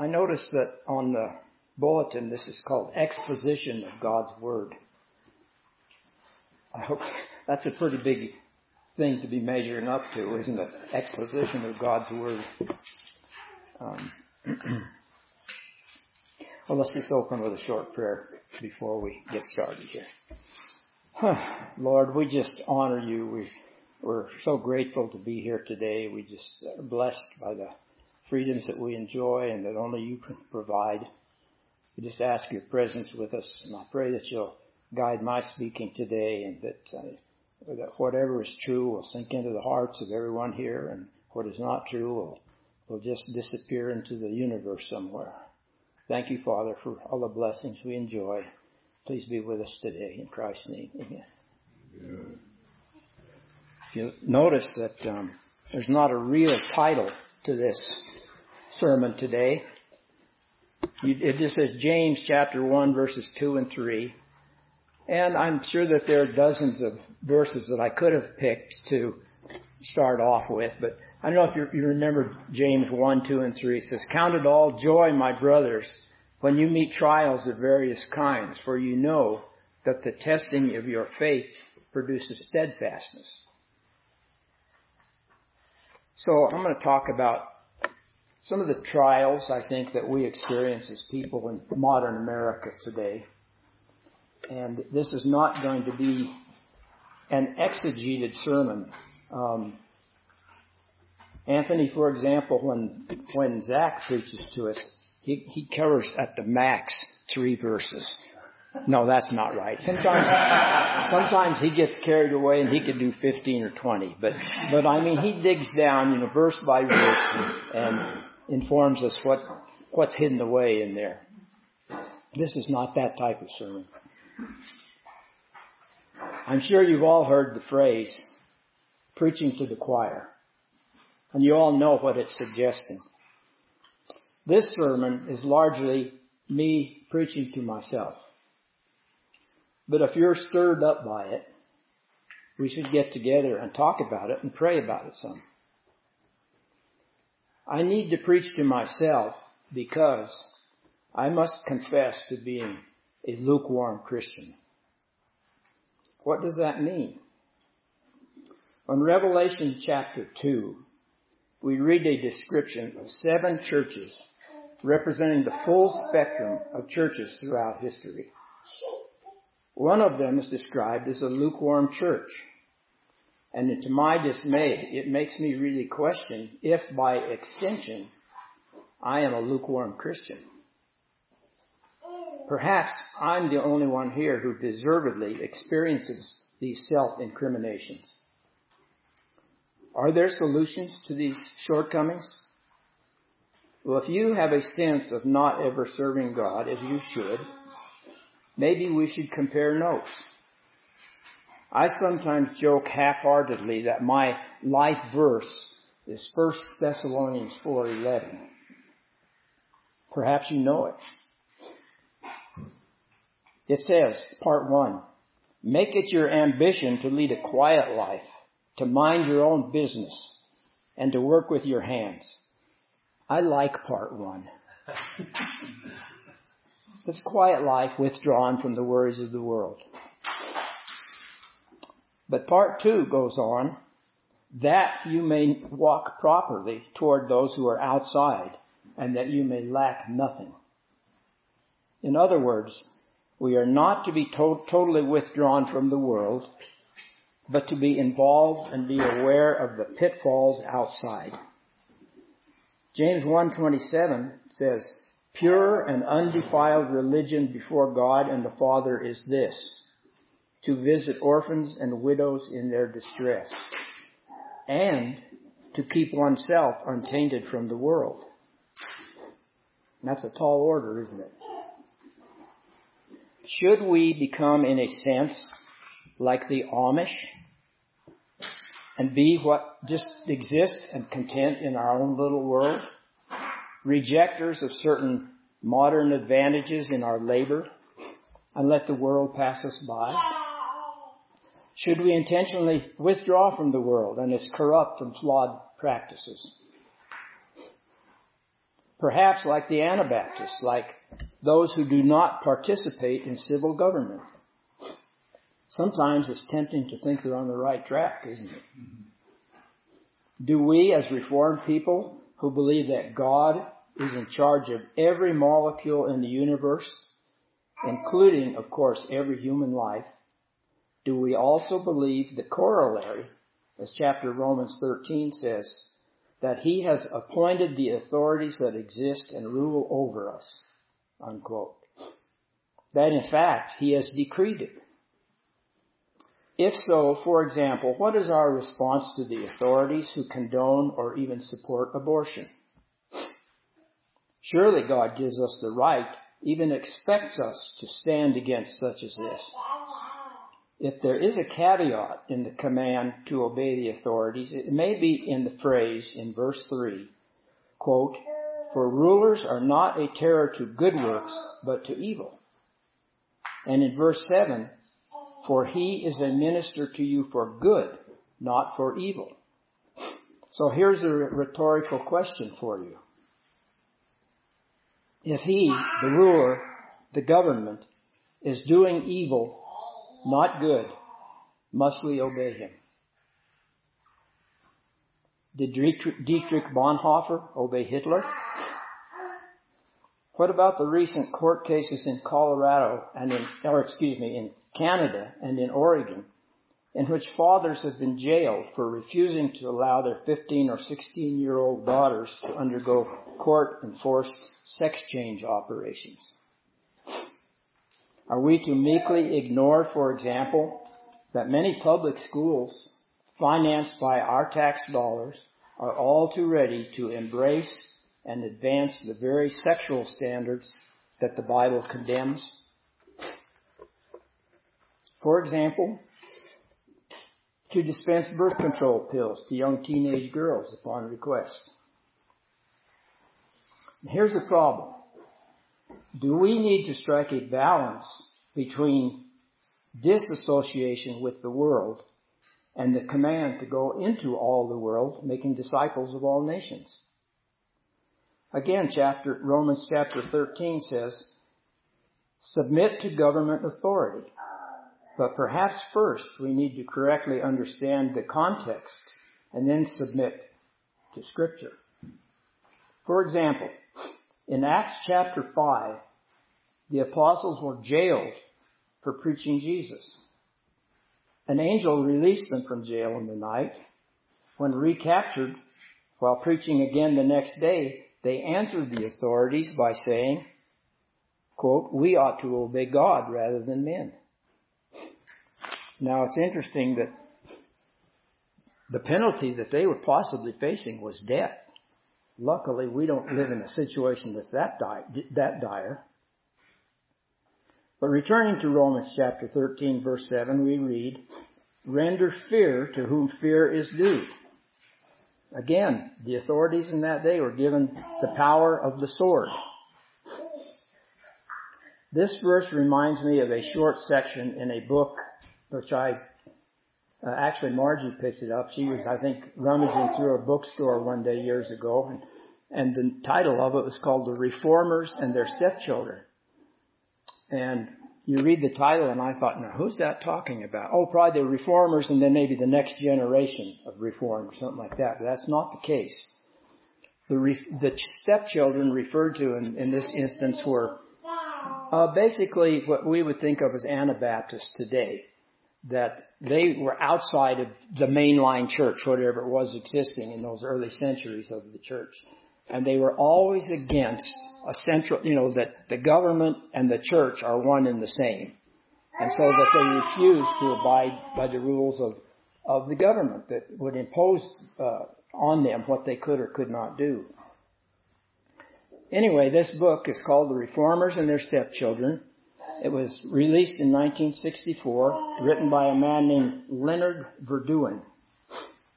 I noticed that on the bulletin this is called exposition of God's Word. I hope that's a pretty big thing to be measuring up to, isn't it? Exposition of God's Word. Um, well, let's just open with a short prayer before we get started here. Lord, we just honor you. We, we're so grateful to be here today. We just are blessed by the freedoms that we enjoy and that only you can provide. We just ask your presence with us, and I pray that you'll guide my speaking today, and that uh, that whatever is true will sink into the hearts of everyone here, and what is not true will will just disappear into the universe somewhere. Thank you, Father, for all the blessings we enjoy. Please be with us today in Christ's name. Amen. Yeah. If you notice that um, there's not a real title to this sermon today. It just says James chapter 1 verses 2 and 3. And I'm sure that there are dozens of verses that I could have picked to start off with, but I don't know if you, remember James 1, 2, and 3. It says, Count it all joy, my brothers, when you meet trials of various kinds, for you know that the testing of your faith produces steadfastness. So I'm going to talk about some of the trials I think that we experience as people in modern America today. And this is not going to be an exegeted sermon. Um, Anthony, for example, when when Zach preaches to us, he, he covers at the max three verses. No, that's not right. Sometimes, sometimes he gets carried away and he could do 15 or 20. But, but I mean, he digs down, you know, verse by verse and, and informs us what, what's hidden away in there. This is not that type of sermon. I'm sure you've all heard the phrase, preaching to the choir. And you all know what it's suggesting. This sermon is largely me preaching to myself. But if you're stirred up by it, we should get together and talk about it and pray about it some. I need to preach to myself because I must confess to being a lukewarm Christian. What does that mean? On Revelation chapter 2, we read a description of seven churches representing the full spectrum of churches throughout history. One of them is described as a lukewarm church. And to my dismay, it makes me really question if by extension I am a lukewarm Christian. Perhaps I'm the only one here who deservedly experiences these self-incriminations. Are there solutions to these shortcomings? Well, if you have a sense of not ever serving God as you should, maybe we should compare notes. I sometimes joke half-heartedly that my life verse is 1 Thessalonians 4:11. Perhaps you know it. It says, part 1, make it your ambition to lead a quiet life, to mind your own business, and to work with your hands. I like part 1. this quiet life withdrawn from the worries of the world. But part two goes on, that you may walk properly toward those who are outside and that you may lack nothing. In other words, we are not to be to- totally withdrawn from the world, but to be involved and be aware of the pitfalls outside. James 1:27 says, "Pure and undefiled religion before God and the Father is this: to visit orphans and widows in their distress, and to keep oneself untainted from the world. And that's a tall order, isn't it? Should we become, in a sense, like the Amish and be what just exists and content in our own little world? Rejectors of certain modern advantages in our labor and let the world pass us by? Should we intentionally withdraw from the world and its corrupt and flawed practices? Perhaps like the Anabaptists, like those who do not participate in civil government. Sometimes it's tempting to think they're on the right track, isn't it? Do we, as Reformed people who believe that God is in charge of every molecule in the universe, including, of course, every human life, do we also believe the corollary, as chapter Romans 13 says, that he has appointed the authorities that exist and rule over us, unquote. That in fact, he has decreed it. If so, for example, what is our response to the authorities who condone or even support abortion? Surely God gives us the right, even expects us to stand against such as this. If there is a caveat in the command to obey the authorities, it may be in the phrase in verse 3, quote, For rulers are not a terror to good works, but to evil. And in verse 7, For he is a minister to you for good, not for evil. So here's a rhetorical question for you. If he, the ruler, the government, is doing evil not good, must we obey him? Did Dietrich Bonhoeffer obey Hitler? What about the recent court cases in Colorado and in, or excuse me, in Canada and in Oregon, in which fathers have been jailed for refusing to allow their 15 or 16 year old daughters to undergo court enforced sex change operations? Are we to meekly ignore, for example, that many public schools financed by our tax dollars are all too ready to embrace and advance the very sexual standards that the Bible condemns? For example, to dispense birth control pills to young teenage girls upon request. Here's the problem do we need to strike a balance between disassociation with the world and the command to go into all the world, making disciples of all nations? Again, chapter, Romans chapter 13 says, submit to government authority. But perhaps first we need to correctly understand the context and then submit to scripture. For example, in Acts chapter 5, the apostles were jailed for preaching Jesus. An angel released them from jail in the night. When recaptured, while preaching again the next day, they answered the authorities by saying, quote, we ought to obey God rather than men. Now it's interesting that the penalty that they were possibly facing was death. Luckily, we don't live in a situation that's that, di- that dire. But returning to Romans chapter 13 verse 7, we read, render fear to whom fear is due. Again, the authorities in that day were given the power of the sword. This verse reminds me of a short section in a book which I uh, actually Margie picked it up. She was, I think, rummaging through a bookstore one day years ago, and, and the title of it was called "The Reformers and Their Stepchildren." And you read the title, and I thought, now who's that talking about? Oh, probably the reformers, and then maybe the next generation of reform or something like that. But that's not the case. The, re- the stepchildren referred to in, in this instance were uh, basically what we would think of as Anabaptists today. That they were outside of the mainline church, whatever it was existing in those early centuries of the church and they were always against a central, you know, that the government and the church are one and the same. And so that they refused to abide by the rules of, of the government that would impose uh, on them what they could or could not do. Anyway, this book is called The Reformers and Their Stepchildren. It was released in 1964, written by a man named Leonard Verduin.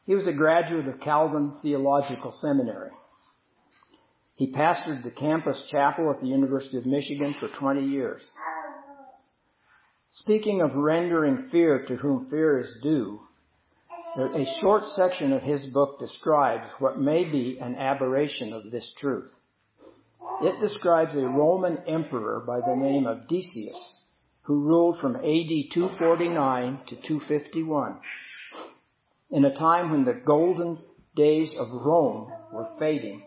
He was a graduate of Calvin Theological Seminary. He pastored the campus chapel at the University of Michigan for 20 years. Speaking of rendering fear to whom fear is due, a short section of his book describes what may be an aberration of this truth. It describes a Roman emperor by the name of Decius, who ruled from AD 249 to 251, in a time when the golden days of Rome were fading,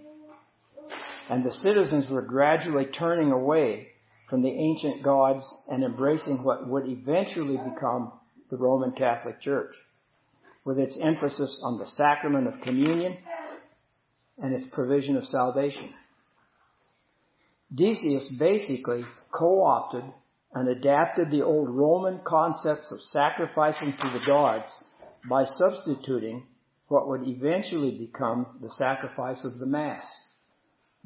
and the citizens were gradually turning away from the ancient gods and embracing what would eventually become the Roman Catholic Church, with its emphasis on the sacrament of communion and its provision of salvation. Decius basically co-opted and adapted the old Roman concepts of sacrificing to the gods by substituting what would eventually become the sacrifice of the Mass,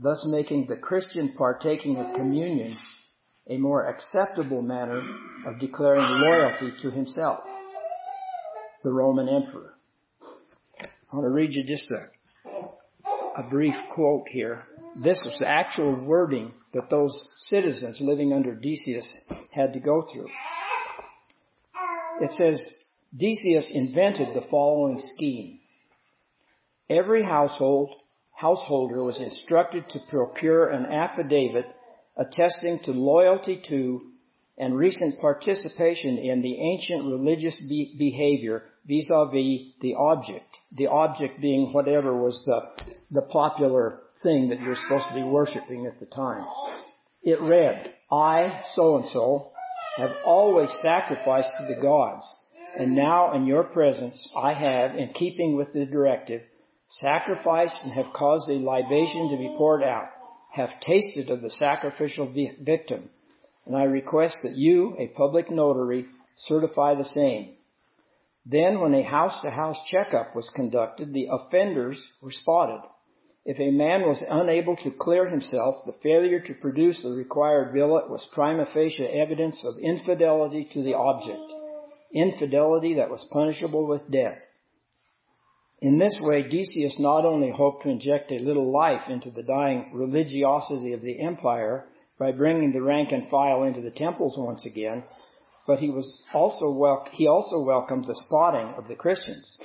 thus making the Christian partaking of communion a more acceptable manner of declaring loyalty to himself, the Roman emperor. I want to read you just a, a brief quote here. This was the actual wording that those citizens living under Decius had to go through. It says, Decius invented the following scheme. Every household, householder was instructed to procure an affidavit attesting to loyalty to and recent participation in the ancient religious be- behavior vis-a-vis the object. The object being whatever was the, the popular thing that you're supposed to be worshiping at the time. It read, I, so and so, have always sacrificed to the gods, and now in your presence I have, in keeping with the directive, sacrificed and have caused a libation to be poured out have tasted of the sacrificial victim, and I request that you, a public notary, certify the same. Then when a house-to-house checkup was conducted, the offenders were spotted. If a man was unable to clear himself, the failure to produce the required billet was prima facie evidence of infidelity to the object, infidelity that was punishable with death. In this way, Decius not only hoped to inject a little life into the dying religiosity of the empire by bringing the rank and file into the temples once again, but he was also wel- he also welcomed the spotting of the Christians.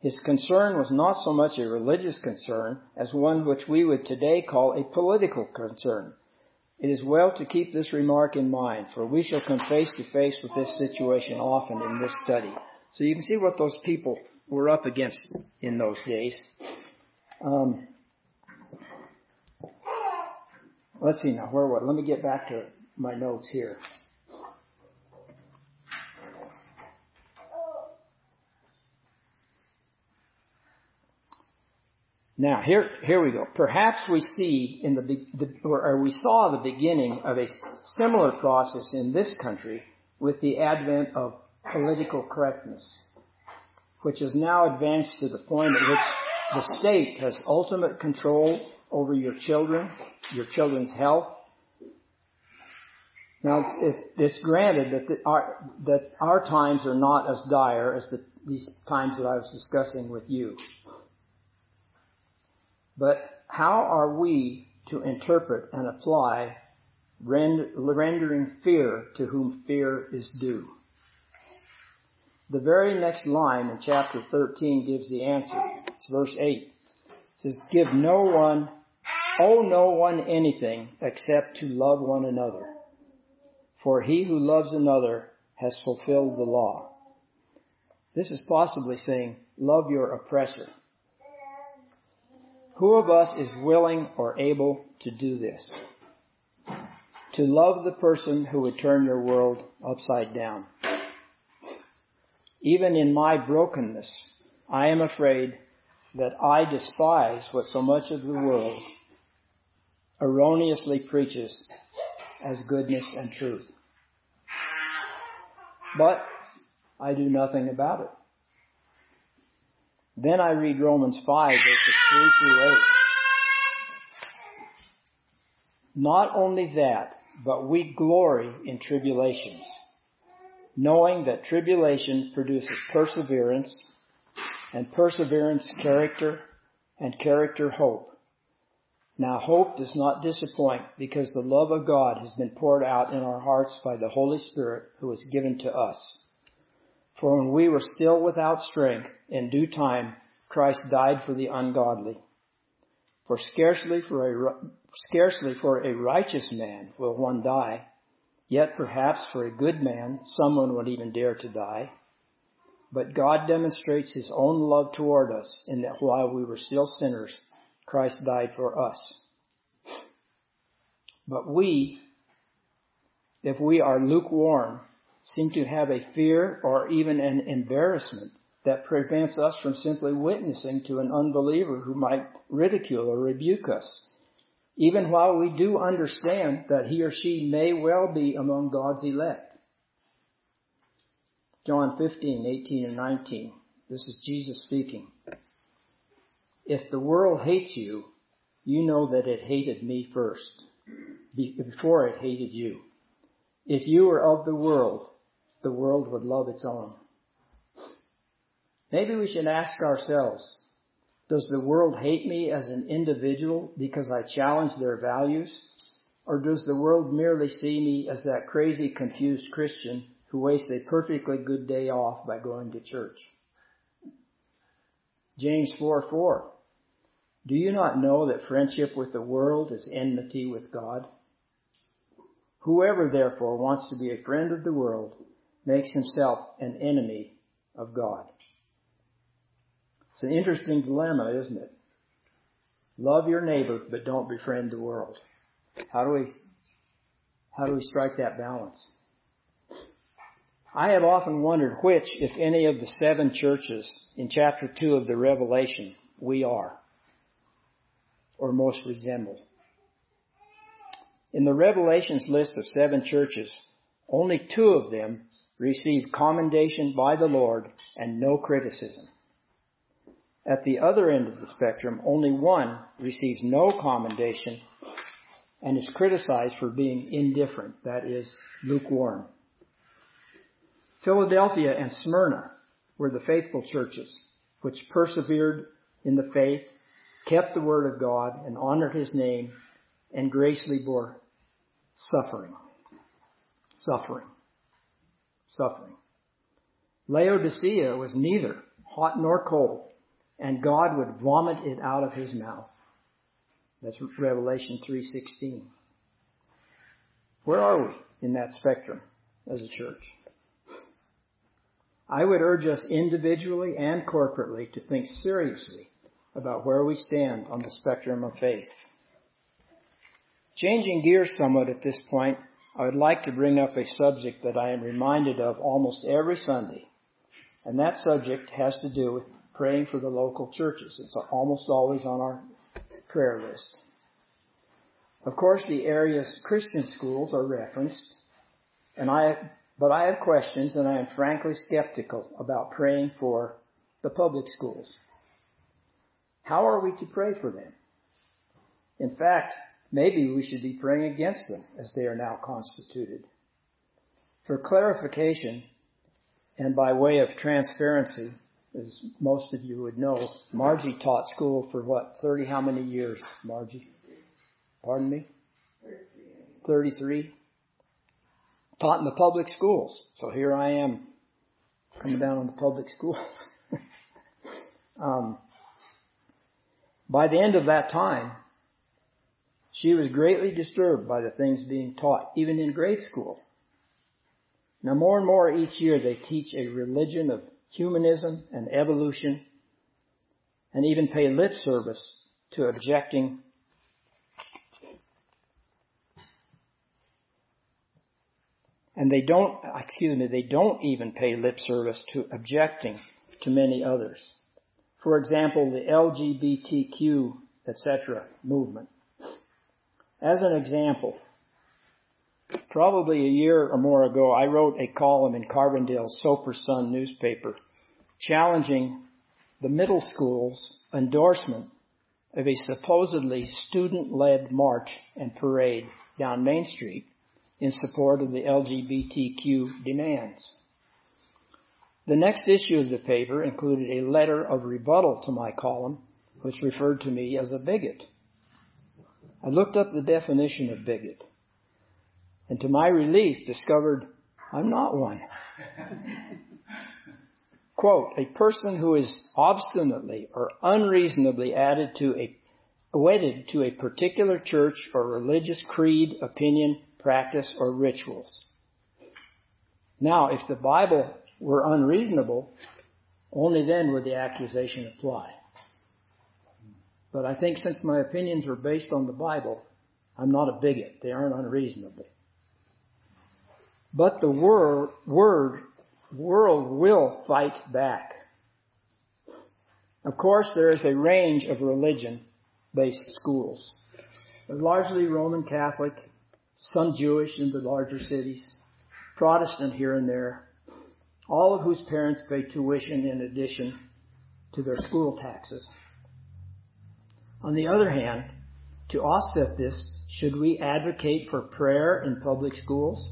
His concern was not so much a religious concern as one which we would today call a political concern. It is well to keep this remark in mind, for we shall come face to face with this situation often in this study. So you can see what those people were up against in those days. Um, let's see now, where what? Let me get back to my notes here. Now here, here we go. Perhaps we see in the, the or we saw the beginning of a similar process in this country with the advent of political correctness which has now advanced to the point at which the state has ultimate control over your children, your children's health. Now, it's, granted that, the, our, that our times are not as dire as the, these times that I was discussing with you. But how are we to interpret and apply rendering fear to whom fear is due? The very next line in chapter 13 gives the answer. It's verse 8. It says, Give no one, owe no one anything except to love one another. For he who loves another has fulfilled the law. This is possibly saying, love your oppressor. Who of us is willing or able to do this? To love the person who would turn your world upside down. Even in my brokenness, I am afraid that I despise what so much of the world erroneously preaches as goodness and truth. But I do nothing about it. Then I read Romans 5 verses 3 through 8. Not only that, but we glory in tribulations knowing that tribulation produces perseverance, and perseverance character, and character hope. Now hope does not disappoint because the love of God has been poured out in our hearts by the Holy Spirit who was given to us. For when we were still without strength, in due time Christ died for the ungodly. For scarcely for a, scarcely for a righteous man will one die, yet perhaps for a good man someone would even dare to die. But God demonstrates his own love toward us in that while we were still sinners, Christ died for us. But we, if we are lukewarm, seem to have a fear or even an embarrassment that prevents us from simply witnessing to an unbeliever who might ridicule or rebuke us. Even while we do understand that he or she may well be among God's elect. John 15, 18 and 19. This is Jesus speaking. If the world hates you, you know that it hated me first, before it hated you. If you were of the world, the world would love its own. Maybe we should ask ourselves, does the world hate me as an individual because I challenge their values? Or does the world merely see me as that crazy, confused Christian who wastes a perfectly good day off by going to church? James 4 4. Do you not know that friendship with the world is enmity with God? Whoever therefore wants to be a friend of the world makes himself an enemy of God. It's an interesting dilemma, isn't it? Love your neighbor, but don't befriend the world. How do we, how do we strike that balance? I have often wondered which, if any of the seven churches in chapter two of the Revelation we are, or most resemble. In the Revelation's list of seven churches, only two of them receive commendation by the Lord and no criticism. At the other end of the spectrum, only one receives no commendation and is criticized for being indifferent, that is, lukewarm. Philadelphia and Smyrna were the faithful churches which persevered in the faith, kept the word of God, and honored his name, and gracefully bore suffering. Suffering. Suffering. Laodicea was neither hot nor cold and God would vomit it out of his mouth. That's Revelation 3:16. Where are we in that spectrum as a church? I would urge us individually and corporately to think seriously about where we stand on the spectrum of faith. Changing gears somewhat at this point, I would like to bring up a subject that I am reminded of almost every Sunday. And that subject has to do with praying for the local churches. It's almost always on our prayer list. Of course, the area's Christian schools are referenced, and I, but I have questions and I am frankly skeptical about praying for the public schools. How are we to pray for them? In fact, maybe we should be praying against them as they are now constituted. For clarification, and by way of transparency, as most of you would know, Margie taught school for what, 30 how many years, Margie? Pardon me? 33. Taught in the public schools. So here I am coming down on the public schools. um, by the end of that time, she was greatly disturbed by the things being taught, even in grade school. Now more and more each year they teach a religion of humanism and evolution, and even pay lip service to objecting and they don't, excuse me, they don't even pay lip service to objecting to many others. For example, the LGBTQ, etc. movement. As an example, Probably a year or more ago, I wrote a column in Carbondale's Sopris Sun newspaper challenging the middle school's endorsement of a supposedly student-led march and parade down Main Street in support of the LGBTQ demands. The next issue of the paper included a letter of rebuttal to my column, which referred to me as a bigot. I looked up the definition of bigot and to my relief discovered I'm not one. Quote, a person who is obstinately or unreasonably added to a wedded to a particular church or religious creed, opinion, practice, or rituals. Now, if the Bible were unreasonable, only then would the accusation apply. But I think since my opinions are based on the Bible, I'm not a bigot. They aren't unreasonable. But the word, word world will fight back. Of course, there is a range of religion-based schools. They're largely Roman Catholic, some Jewish in the larger cities, Protestant here and there, all of whose parents pay tuition in addition to their school taxes. On the other hand, to offset this, should we advocate for prayer in public schools?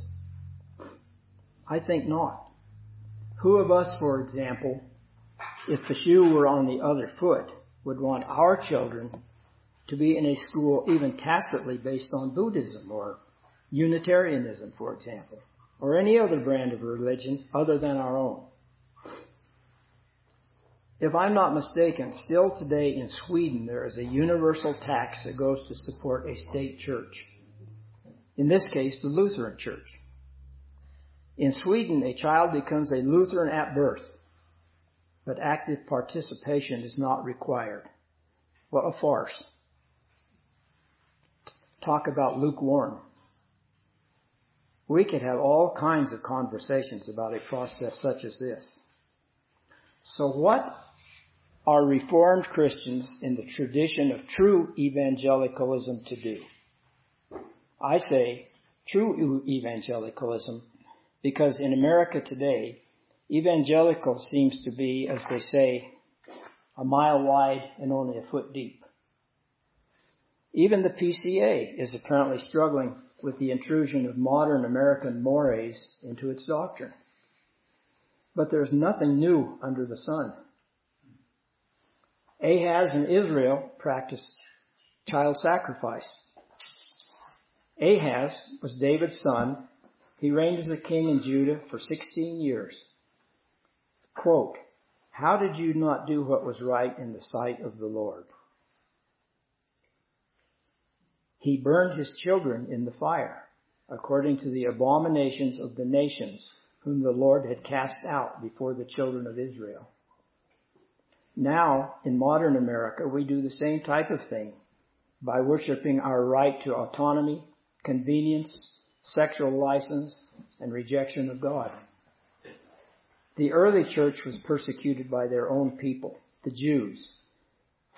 I think not. Who of us, for example, if the shoe were on the other foot, would want our children to be in a school even tacitly based on Buddhism or Unitarianism, for example, or any other brand of religion other than our own? If I'm not mistaken, still today in Sweden there is a universal tax that goes to support a state church. In this case, the Lutheran Church. In Sweden, a child becomes a Lutheran at birth, but active participation is not required. What a farce. Talk about lukewarm. We could have all kinds of conversations about a process such as this. So what are Reformed Christians in the tradition of true evangelicalism to do? I say true evangelicalism because in America today, evangelical seems to be, as they say, a mile wide and only a foot deep. Even the PCA is apparently struggling with the intrusion of modern American mores into its doctrine. But there's nothing new under the sun. Ahaz and Israel practiced child sacrifice. Ahaz was David's son. He reigned as a king in Judah for 16 years. Quote, How did you not do what was right in the sight of the Lord? He burned his children in the fire, according to the abominations of the nations whom the Lord had cast out before the children of Israel. Now, in modern America, we do the same type of thing by worshiping our right to autonomy, convenience, sexual license, and rejection of God. The early church was persecuted by their own people, the Jews,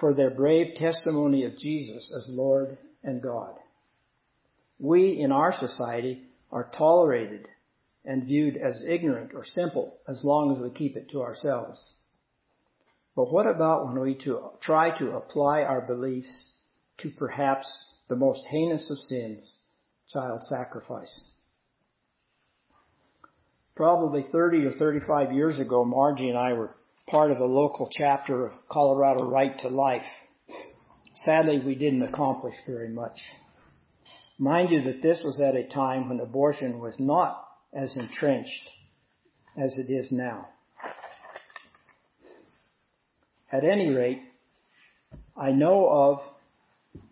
for their brave testimony of Jesus as Lord and God. We in our society are tolerated and viewed as ignorant or simple as long as we keep it to ourselves. But what about when we to try to apply our beliefs to perhaps the most heinous of sins, child sacrifice? Probably 30 or 35 years ago, Margie and I were part of a local chapter of Colorado Right to Life. Sadly, we didn't accomplish very much. Mind you that this was at a time when abortion was not as entrenched as it is now. At any rate, I know of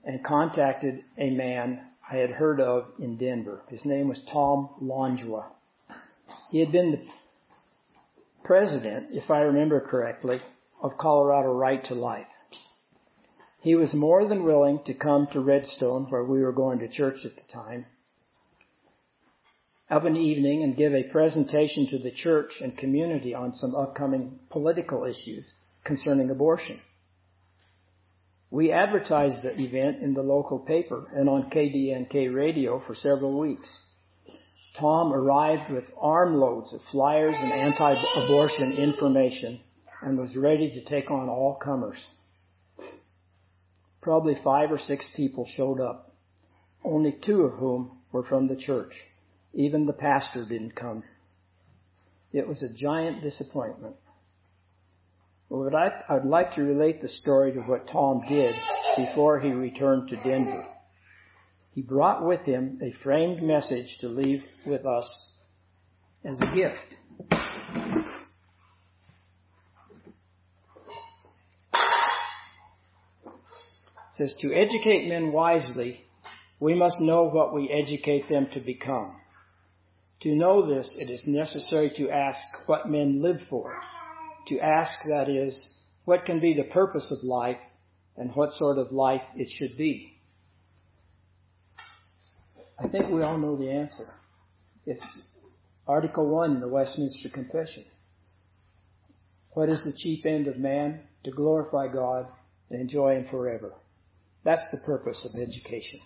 and contacted a man I had heard of in Denver. His name was Tom Longua. He had been the president, if I remember correctly, of Colorado Right to Life. He was more than willing to come to Redstone, where we were going to church at the time, of an evening and give a presentation to the church and community on some upcoming political issues concerning abortion. We advertised the event in the local paper and on KDNK radio for several weeks. Tom arrived with armloads of flyers and anti-abortion information and was ready to take on all comers. Probably five or six people showed up, only two of whom were from the church. Even the pastor didn't come. It was a giant disappointment. Well, I, would like to relate the story to what Tom did before he returned to Denver. He brought with him a framed message to leave with us as a gift. It says, To educate men wisely, we must know what we educate them to become. To know this, it is necessary to ask what men live for. To ask, that is, what can be the purpose of life and what sort of life it should be. I think we all know the answer. It's Article 1 in the Westminster Confession. What is the chief end of man? To glorify God and enjoy Him forever. That's the purpose of education.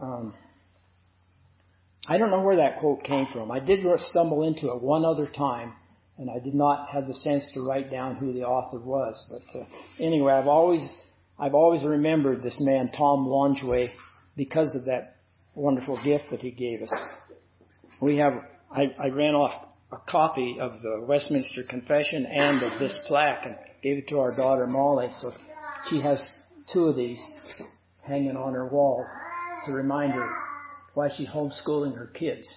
Um, I don't know where that quote came from. I did stumble into it one other time, and I did not have the sense to write down who the author was. But uh, anyway, I've always I've always remembered this man Tom Longway because of that wonderful gift that he gave us. We have I, I ran off a copy of the Westminster Confession and of this plaque and gave it to our daughter Molly, so she has two of these hanging on her wall to remind her why she's homeschooling her kids.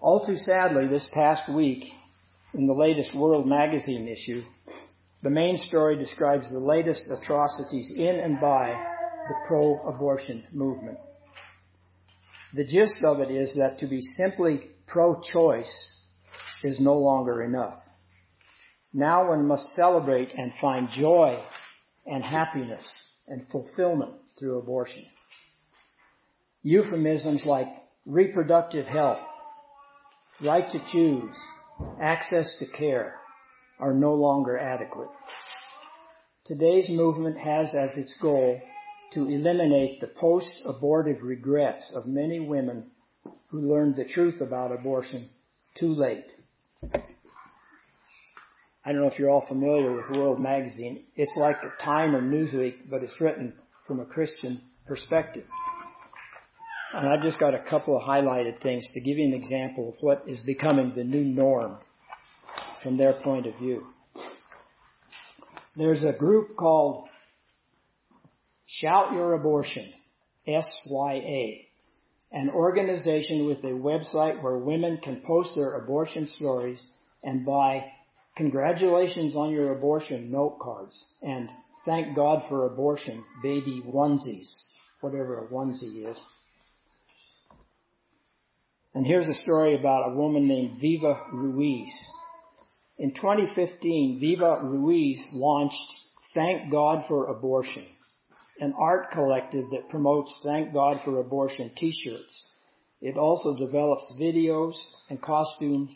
All too sadly, this past week, in the latest World Magazine issue, the main story describes the latest atrocities in and by the pro-abortion movement. The gist of it is that to be simply pro-choice is no longer enough. Now one must celebrate and find joy and happiness and fulfillment through abortion. Euphemisms like reproductive health, right to choose, access to care are no longer adequate. Today's movement has as its goal to eliminate the post-abortive regrets of many women who learned the truth about abortion too late. I don't know if you're all familiar with World Magazine. It's like a Time or Newsweek, but it's written from a Christian perspective. And I've just got a couple of highlighted things to give you an example of what is becoming the new norm from their point of view. There's a group called Shout Your Abortion, SYA, an organization with a website where women can post their abortion stories and buy congratulations on your abortion note cards and thank God for abortion baby onesies, whatever a onesie is. And here's a story about a woman named Viva Ruiz. In 2015, Viva Ruiz launched Thank God for Abortion, an art collective that promotes Thank God for Abortion t-shirts. It also develops videos and costumes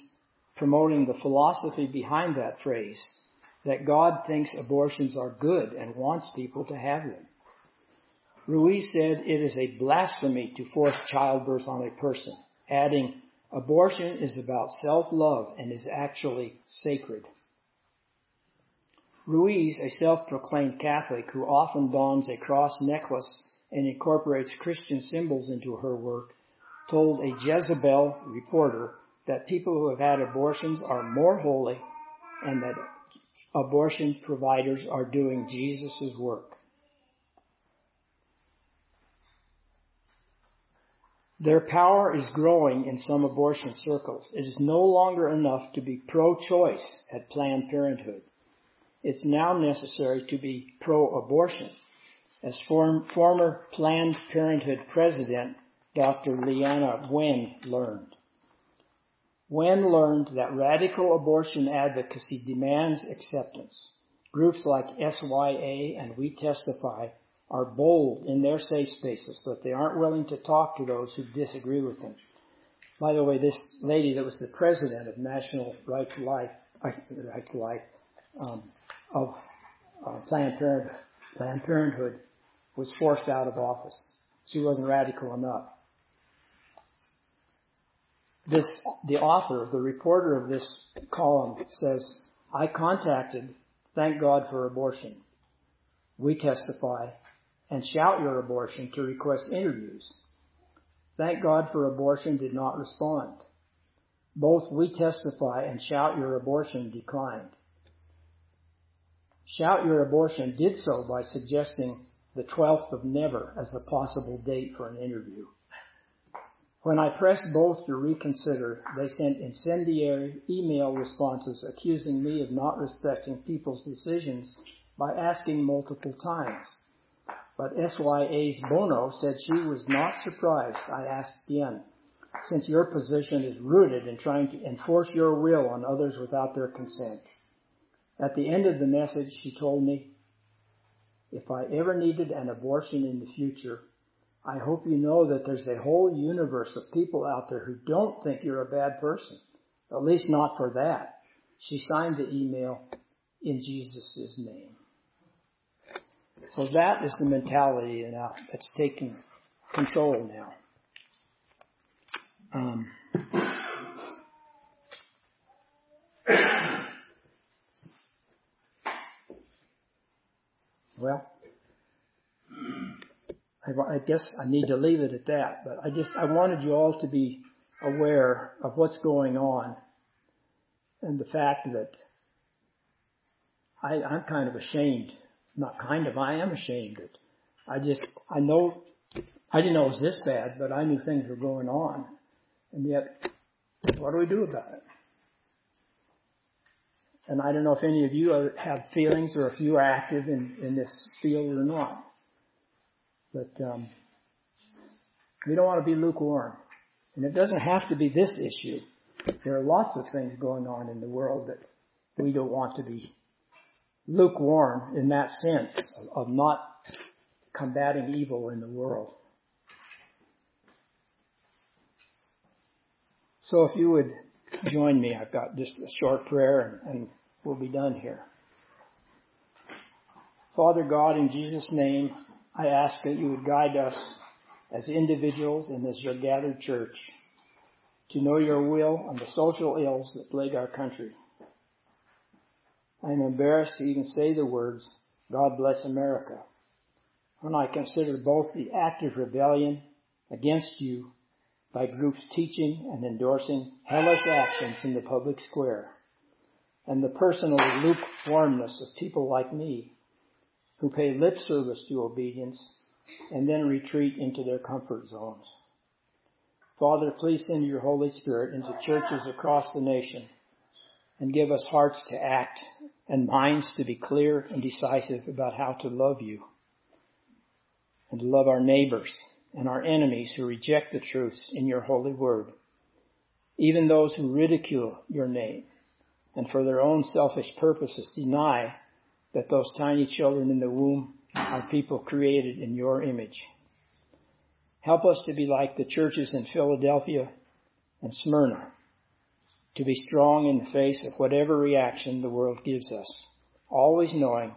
promoting the philosophy behind that phrase, that God thinks abortions are good and wants people to have them. Ruiz said it is a blasphemy to force childbirth on a person, adding, abortion is about self-love and is actually sacred. Ruiz, a self-proclaimed Catholic who often dons a cross necklace and incorporates Christian symbols into her work, told a Jezebel reporter that people who have had abortions are more holy and that abortion providers are doing Jesus' work. Their power is growing in some abortion circles. It is no longer enough to be pro-choice at Planned Parenthood. It's now necessary to be pro-abortion, as form, former Planned Parenthood President Dr. Leana Wen learned. Wen learned that radical abortion advocacy demands acceptance. Groups like SYA and We Testify are bold in their safe spaces, but they aren't willing to talk to those who disagree with them. By the way, this lady that was the president of National Right to Life, Life, um, of uh, Planned Parenthood, Planned Parenthood, was forced out of office. She wasn't radical enough this, the author, the reporter of this column says, I contacted Thank God for Abortion. We testify and shout your abortion to request interviews. Thank God for Abortion did not respond. Both We Testify and Shout Your Abortion declined. Shout Your Abortion did so by suggesting the 12th of never as a possible date for an interview. When I pressed both to reconsider, they sent incendiary email responses accusing me of not respecting people's decisions by asking multiple times. But SYA's Bonow said she was not surprised I asked again, since your position is rooted in trying to enforce your will on others without their consent. At the end of the message, she told me, if I ever needed an abortion in the future, I hope you know that there's a whole universe of people out there who don't think you're a bad person. At least not for that. She signed the email in Jesus' name. So that is the mentality now that's taking control now. Um, well, I, I guess I need to leave it at that, but I just, I wanted you all to be aware of what's going on and the fact that I, I'm kind of ashamed. Not kind of, I am ashamed that I just, I know, I didn't know it was this bad, but I knew things were going on. And yet, what do we do about it? And I don't know if any of you have feelings or if you are active in, in this field or not. But um, we don't want to be lukewarm. And it doesn't have to be this issue. There are lots of things going on in the world that we don't want to be lukewarm in that sense of not combating evil in the world. So if you would join me, I've got just a short prayer and, and we'll be done here. Father God, in Jesus' name, I ask that you would guide us as individuals and as your gathered church to know your will on the social ills that plague our country. I am embarrassed to even say the words, God bless America, when I consider both the active rebellion against you by groups teaching and endorsing hellish actions in the public square, and the personal lukewarmness of people like me who pay lip service to obedience and then retreat into their comfort zones. Father, please send your Holy Spirit into churches across the nation and give us hearts to act and minds to be clear and decisive about how to love you and to love our neighbors and our enemies who reject the truth in your holy word, even those who ridicule your name and for their own selfish purposes deny that those tiny children in the womb are people created in your image. Help us to be like the churches in Philadelphia and Smyrna, to be strong in the face of whatever reaction the world gives us, always knowing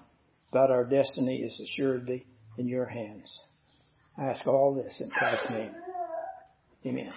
that our destiny is assuredly in your hands. I ask all this in Christ's name. Amen.